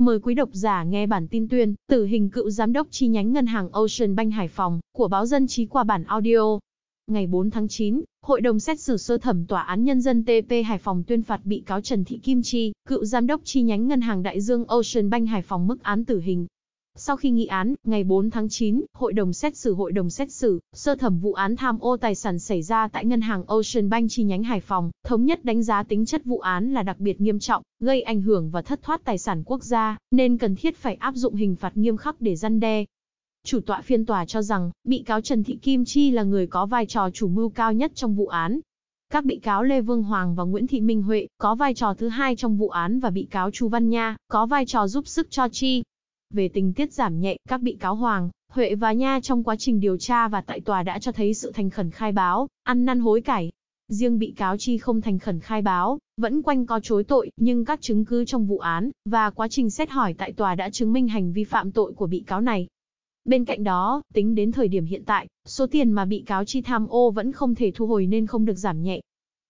Mời quý độc giả nghe bản tin tuyên, tử hình cựu giám đốc chi nhánh ngân hàng Ocean Bank Hải Phòng, của báo dân trí qua bản audio. Ngày 4 tháng 9, Hội đồng xét xử sơ thẩm Tòa án Nhân dân TP Hải Phòng tuyên phạt bị cáo Trần Thị Kim Chi, cựu giám đốc chi nhánh ngân hàng Đại Dương Ocean Bank Hải Phòng mức án tử hình. Sau khi nghị án, ngày 4 tháng 9, Hội đồng xét xử Hội đồng xét xử, sơ thẩm vụ án tham ô tài sản xảy ra tại ngân hàng Ocean Bank chi nhánh Hải Phòng, thống nhất đánh giá tính chất vụ án là đặc biệt nghiêm trọng, gây ảnh hưởng và thất thoát tài sản quốc gia, nên cần thiết phải áp dụng hình phạt nghiêm khắc để răn đe. Chủ tọa phiên tòa cho rằng, bị cáo Trần Thị Kim Chi là người có vai trò chủ mưu cao nhất trong vụ án. Các bị cáo Lê Vương Hoàng và Nguyễn Thị Minh Huệ có vai trò thứ hai trong vụ án và bị cáo Chu Văn Nha có vai trò giúp sức cho Chi. Về tình tiết giảm nhẹ, các bị cáo Hoàng, Huệ và Nha trong quá trình điều tra và tại tòa đã cho thấy sự thành khẩn khai báo, ăn năn hối cải. Riêng bị cáo Chi không thành khẩn khai báo, vẫn quanh co chối tội, nhưng các chứng cứ trong vụ án và quá trình xét hỏi tại tòa đã chứng minh hành vi phạm tội của bị cáo này. Bên cạnh đó, tính đến thời điểm hiện tại, số tiền mà bị cáo Chi tham ô vẫn không thể thu hồi nên không được giảm nhẹ.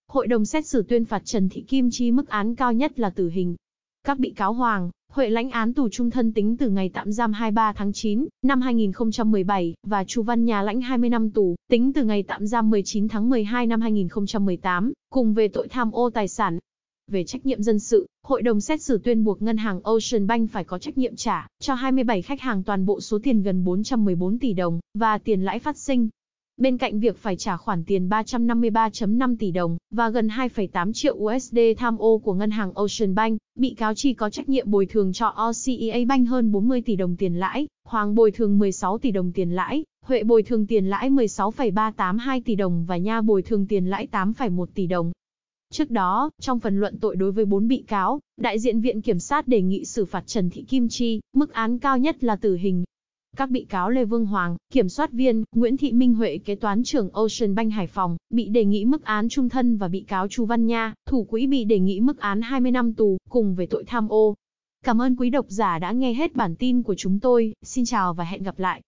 Hội đồng xét xử tuyên phạt Trần Thị Kim Chi mức án cao nhất là tử hình. Các bị cáo Hoàng, Huệ lãnh án tù trung thân tính từ ngày tạm giam 23 tháng 9 năm 2017 và Chu Văn Nhà lãnh 20 năm tù, tính từ ngày tạm giam 19 tháng 12 năm 2018, cùng về tội tham ô tài sản. Về trách nhiệm dân sự, hội đồng xét xử tuyên buộc ngân hàng Ocean Bank phải có trách nhiệm trả cho 27 khách hàng toàn bộ số tiền gần 414 tỷ đồng và tiền lãi phát sinh. Bên cạnh việc phải trả khoản tiền 353.5 tỷ đồng và gần 2,8 triệu USD tham ô của ngân hàng Ocean Bank, bị cáo chỉ có trách nhiệm bồi thường cho OCEA Bank hơn 40 tỷ đồng tiền lãi, Hoàng bồi thường 16 tỷ đồng tiền lãi, Huệ bồi thường tiền lãi 16,382 tỷ đồng và Nha bồi thường tiền lãi 8,1 tỷ đồng. Trước đó, trong phần luận tội đối với 4 bị cáo, đại diện Viện Kiểm sát đề nghị xử phạt Trần Thị Kim Chi, mức án cao nhất là tử hình. Các bị cáo Lê Vương Hoàng, kiểm soát viên, Nguyễn Thị Minh Huệ kế toán trưởng Ocean Bank Hải Phòng, bị đề nghị mức án trung thân và bị cáo Chu Văn Nha, thủ quỹ bị đề nghị mức án 20 năm tù, cùng về tội tham ô. Cảm ơn quý độc giả đã nghe hết bản tin của chúng tôi, xin chào và hẹn gặp lại.